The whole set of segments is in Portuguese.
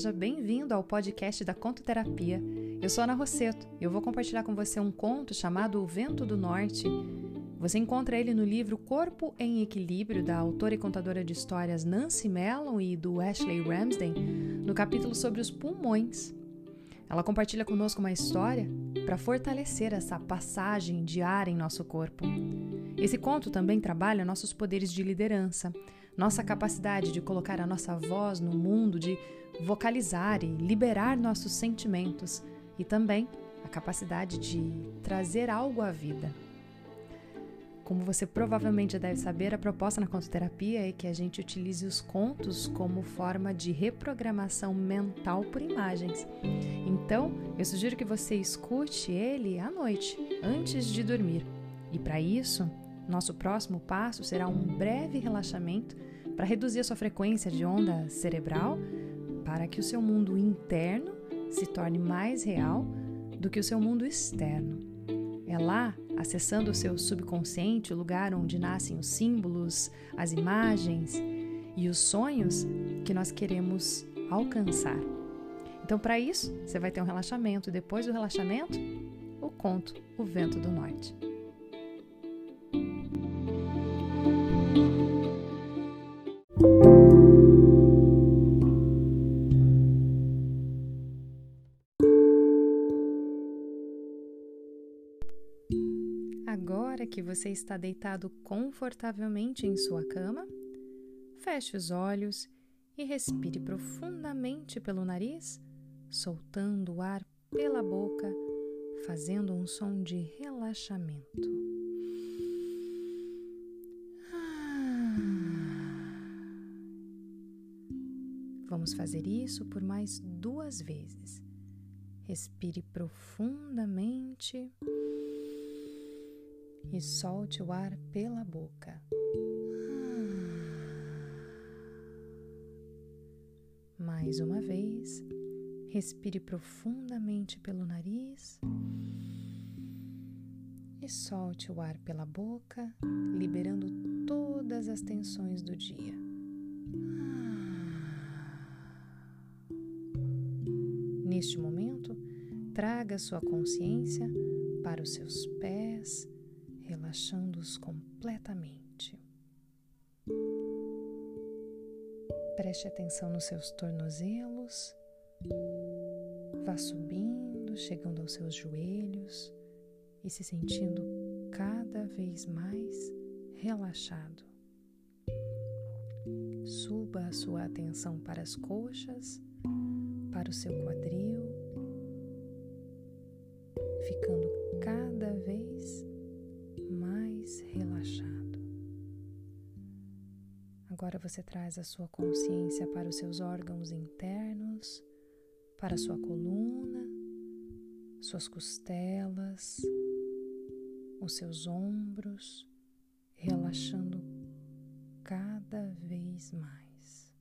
seja bem-vindo ao podcast da Contoterapia. Eu sou Ana Rosseto e eu vou compartilhar com você um conto chamado O Vento do Norte. Você encontra ele no livro Corpo em Equilíbrio, da autora e contadora de histórias Nancy Mellon e do Ashley Ramsden, no capítulo sobre os pulmões. Ela compartilha conosco uma história para fortalecer essa passagem de ar em nosso corpo. Esse conto também trabalha nossos poderes de liderança, nossa capacidade de colocar a nossa voz no mundo, de vocalizar e liberar nossos sentimentos e também a capacidade de trazer algo à vida. Como você provavelmente deve saber, a proposta na contoterapia é que a gente utilize os contos como forma de reprogramação mental por imagens. Então, eu sugiro que você escute ele à noite, antes de dormir. E para isso, nosso próximo passo será um breve relaxamento para reduzir a sua frequência de onda cerebral, para que o seu mundo interno se torne mais real do que o seu mundo externo. É lá, acessando o seu subconsciente, o lugar onde nascem os símbolos, as imagens e os sonhos que nós queremos alcançar. Então, para isso, você vai ter um relaxamento e depois do relaxamento, o conto O Vento do Norte. Que você está deitado confortavelmente em sua cama, feche os olhos e respire profundamente pelo nariz, soltando o ar pela boca, fazendo um som de relaxamento. Vamos fazer isso por mais duas vezes. Respire profundamente e solte o ar pela boca. Mais uma vez, respire profundamente pelo nariz e solte o ar pela boca, liberando todas as tensões do dia. Neste momento, traga sua consciência para os seus pés, relaxando-os completamente. Preste atenção nos seus tornozelos, vá subindo, chegando aos seus joelhos e se sentindo cada vez mais relaxado. Suba a sua atenção para as coxas para o seu quadril, ficando cada Agora você traz a sua consciência para os seus órgãos internos, para a sua coluna, suas costelas, os seus ombros, relaxando cada vez mais.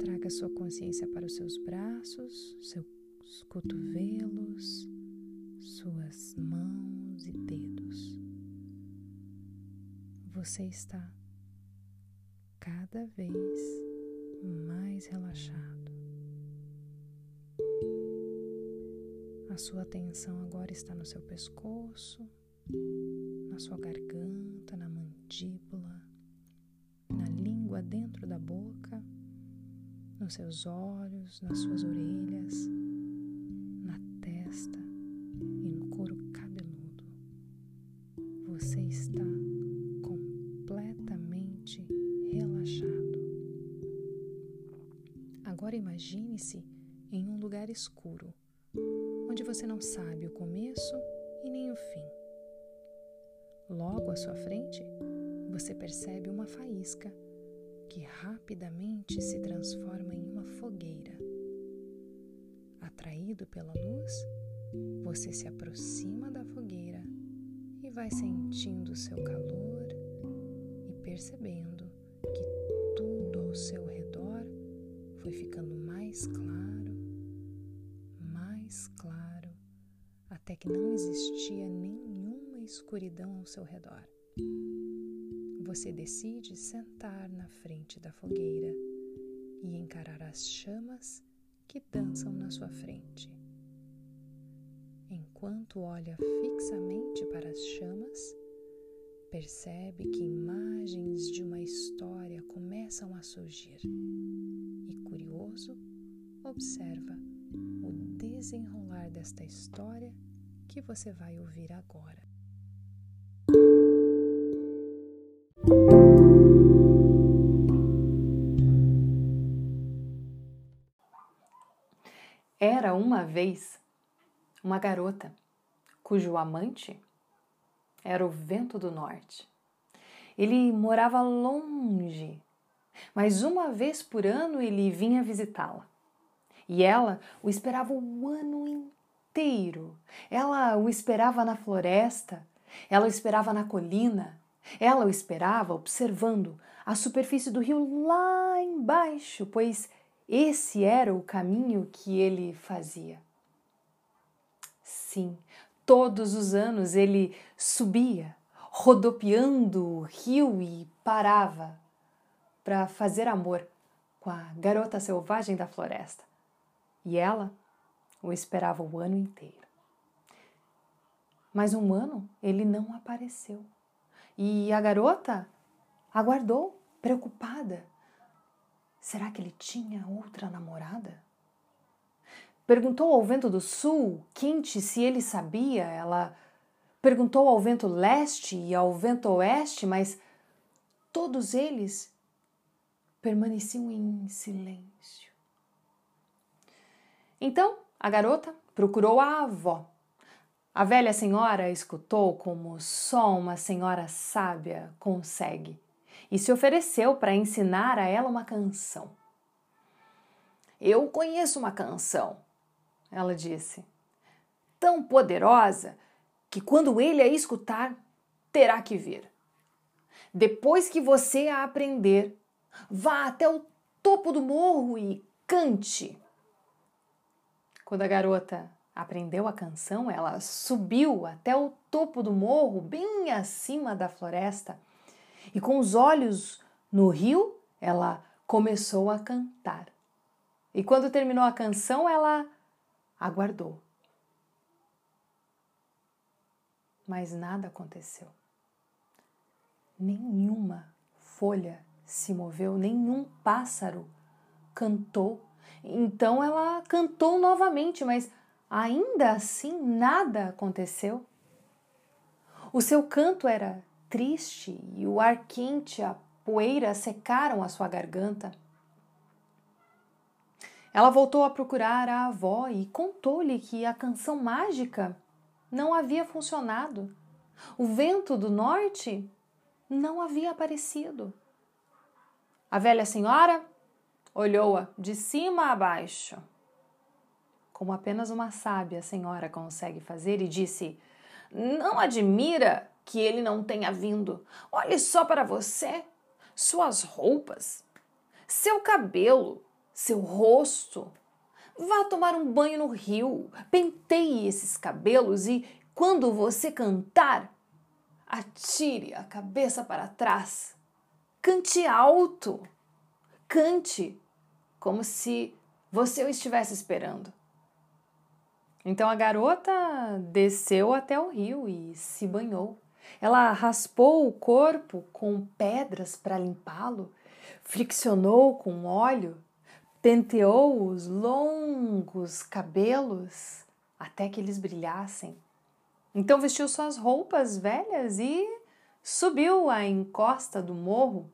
Traga sua consciência para os seus braços, seus cotovelos, suas mãos e dedos. Você está cada vez mais relaxado. A sua atenção agora está no seu pescoço, na sua garganta, na mandíbula, na língua dentro da boca nos seus olhos, nas suas orelhas, imagine-se em um lugar escuro, onde você não sabe o começo e nem o fim. Logo à sua frente, você percebe uma faísca que rapidamente se transforma em uma fogueira. Atraído pela luz, você se aproxima da fogueira e vai sentindo seu calor e percebendo que tudo ao seu redor foi ficando mais claro, mais claro, até que não existia nenhuma escuridão ao seu redor. você decide sentar na frente da fogueira e encarar as chamas que dançam na sua frente. Enquanto olha fixamente para as chamas, percebe que imagens de uma história começam a surgir e, curioso, observa o desenrolar desta história que você vai ouvir agora. Era uma vez uma garota cujo amante era o vento do norte. Ele morava longe, mas uma vez por ano ele vinha visitá-la. E ela o esperava o ano inteiro. Ela o esperava na floresta, ela o esperava na colina, ela o esperava observando a superfície do rio lá embaixo, pois esse era o caminho que ele fazia. Sim, todos os anos ele subia, rodopiando o rio e parava para fazer amor com a garota selvagem da floresta. E ela o esperava o ano inteiro. Mas um ano ele não apareceu. E a garota aguardou, preocupada. Será que ele tinha outra namorada? Perguntou ao vento do sul, quente, se ele sabia. Ela perguntou ao vento leste e ao vento oeste, mas todos eles permaneciam em silêncio. Então a garota procurou a avó. A velha senhora escutou como só uma senhora sábia consegue e se ofereceu para ensinar a ela uma canção. Eu conheço uma canção, ela disse, tão poderosa que quando ele a escutar, terá que vir. Depois que você a aprender, vá até o topo do morro e cante. Quando a garota aprendeu a canção, ela subiu até o topo do morro, bem acima da floresta, e com os olhos no rio, ela começou a cantar. E quando terminou a canção, ela aguardou. Mas nada aconteceu. Nenhuma folha se moveu, nenhum pássaro cantou então ela cantou novamente, mas ainda assim nada aconteceu. O seu canto era triste e o ar quente, a poeira secaram a sua garganta. Ela voltou a procurar a avó e contou-lhe que a canção mágica não havia funcionado. O vento do norte não havia aparecido. A velha senhora Olhou-a de cima a baixo, como apenas uma sábia senhora consegue fazer, e disse: Não admira que ele não tenha vindo. Olhe só para você, suas roupas, seu cabelo, seu rosto. Vá tomar um banho no rio, penteie esses cabelos e, quando você cantar, atire a cabeça para trás. Cante alto. Cante como se você o estivesse esperando. Então a garota desceu até o rio e se banhou. Ela raspou o corpo com pedras para limpá-lo, friccionou com óleo, penteou os longos cabelos até que eles brilhassem. Então vestiu suas roupas velhas e subiu a encosta do morro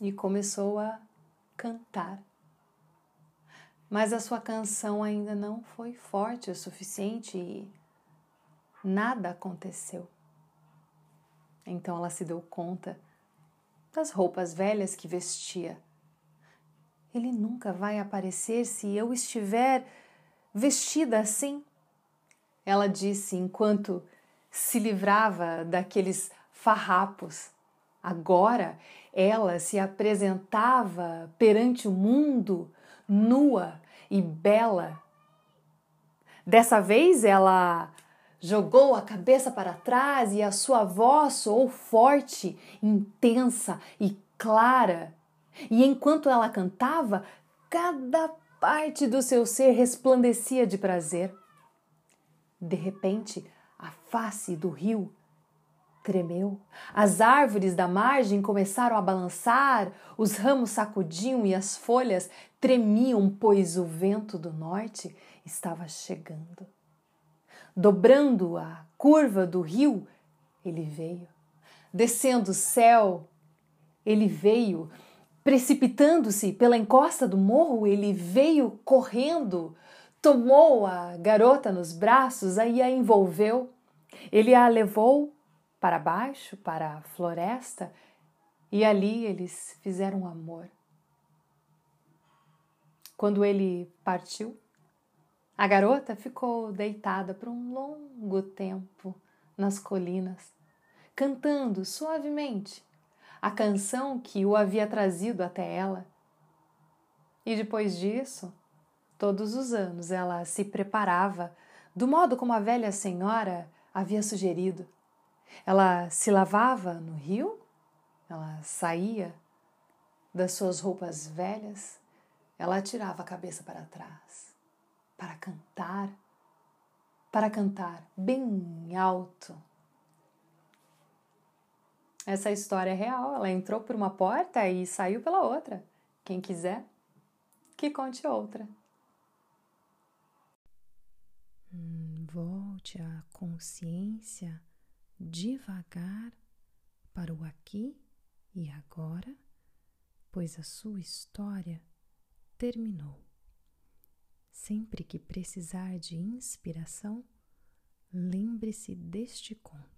e começou a cantar. Mas a sua canção ainda não foi forte o suficiente e nada aconteceu. Então ela se deu conta das roupas velhas que vestia. Ele nunca vai aparecer se eu estiver vestida assim. Ela disse enquanto se livrava daqueles farrapos. Agora ela se apresentava perante o mundo nua e bela. Dessa vez ela jogou a cabeça para trás e a sua voz soou forte, intensa e clara. E enquanto ela cantava, cada parte do seu ser resplandecia de prazer. De repente, a face do rio tremeu. As árvores da margem começaram a balançar, os ramos sacudiam e as folhas tremiam, pois o vento do norte estava chegando. Dobrando a curva do rio, ele veio. Descendo o céu, ele veio. Precipitando-se pela encosta do morro, ele veio correndo, tomou a garota nos braços, aí a envolveu. Ele a levou para baixo, para a floresta, e ali eles fizeram amor. Quando ele partiu, a garota ficou deitada por um longo tempo nas colinas, cantando suavemente a canção que o havia trazido até ela. E depois disso, todos os anos ela se preparava do modo como a velha senhora havia sugerido ela se lavava no rio, ela saía das suas roupas velhas, ela tirava a cabeça para trás para cantar, para cantar bem alto. Essa história é real, ela entrou por uma porta e saiu pela outra. Quem quiser, que conte outra. Hum, volte a consciência devagar para o aqui e agora, pois a sua história terminou. Sempre que precisar de inspiração, lembre-se deste conto.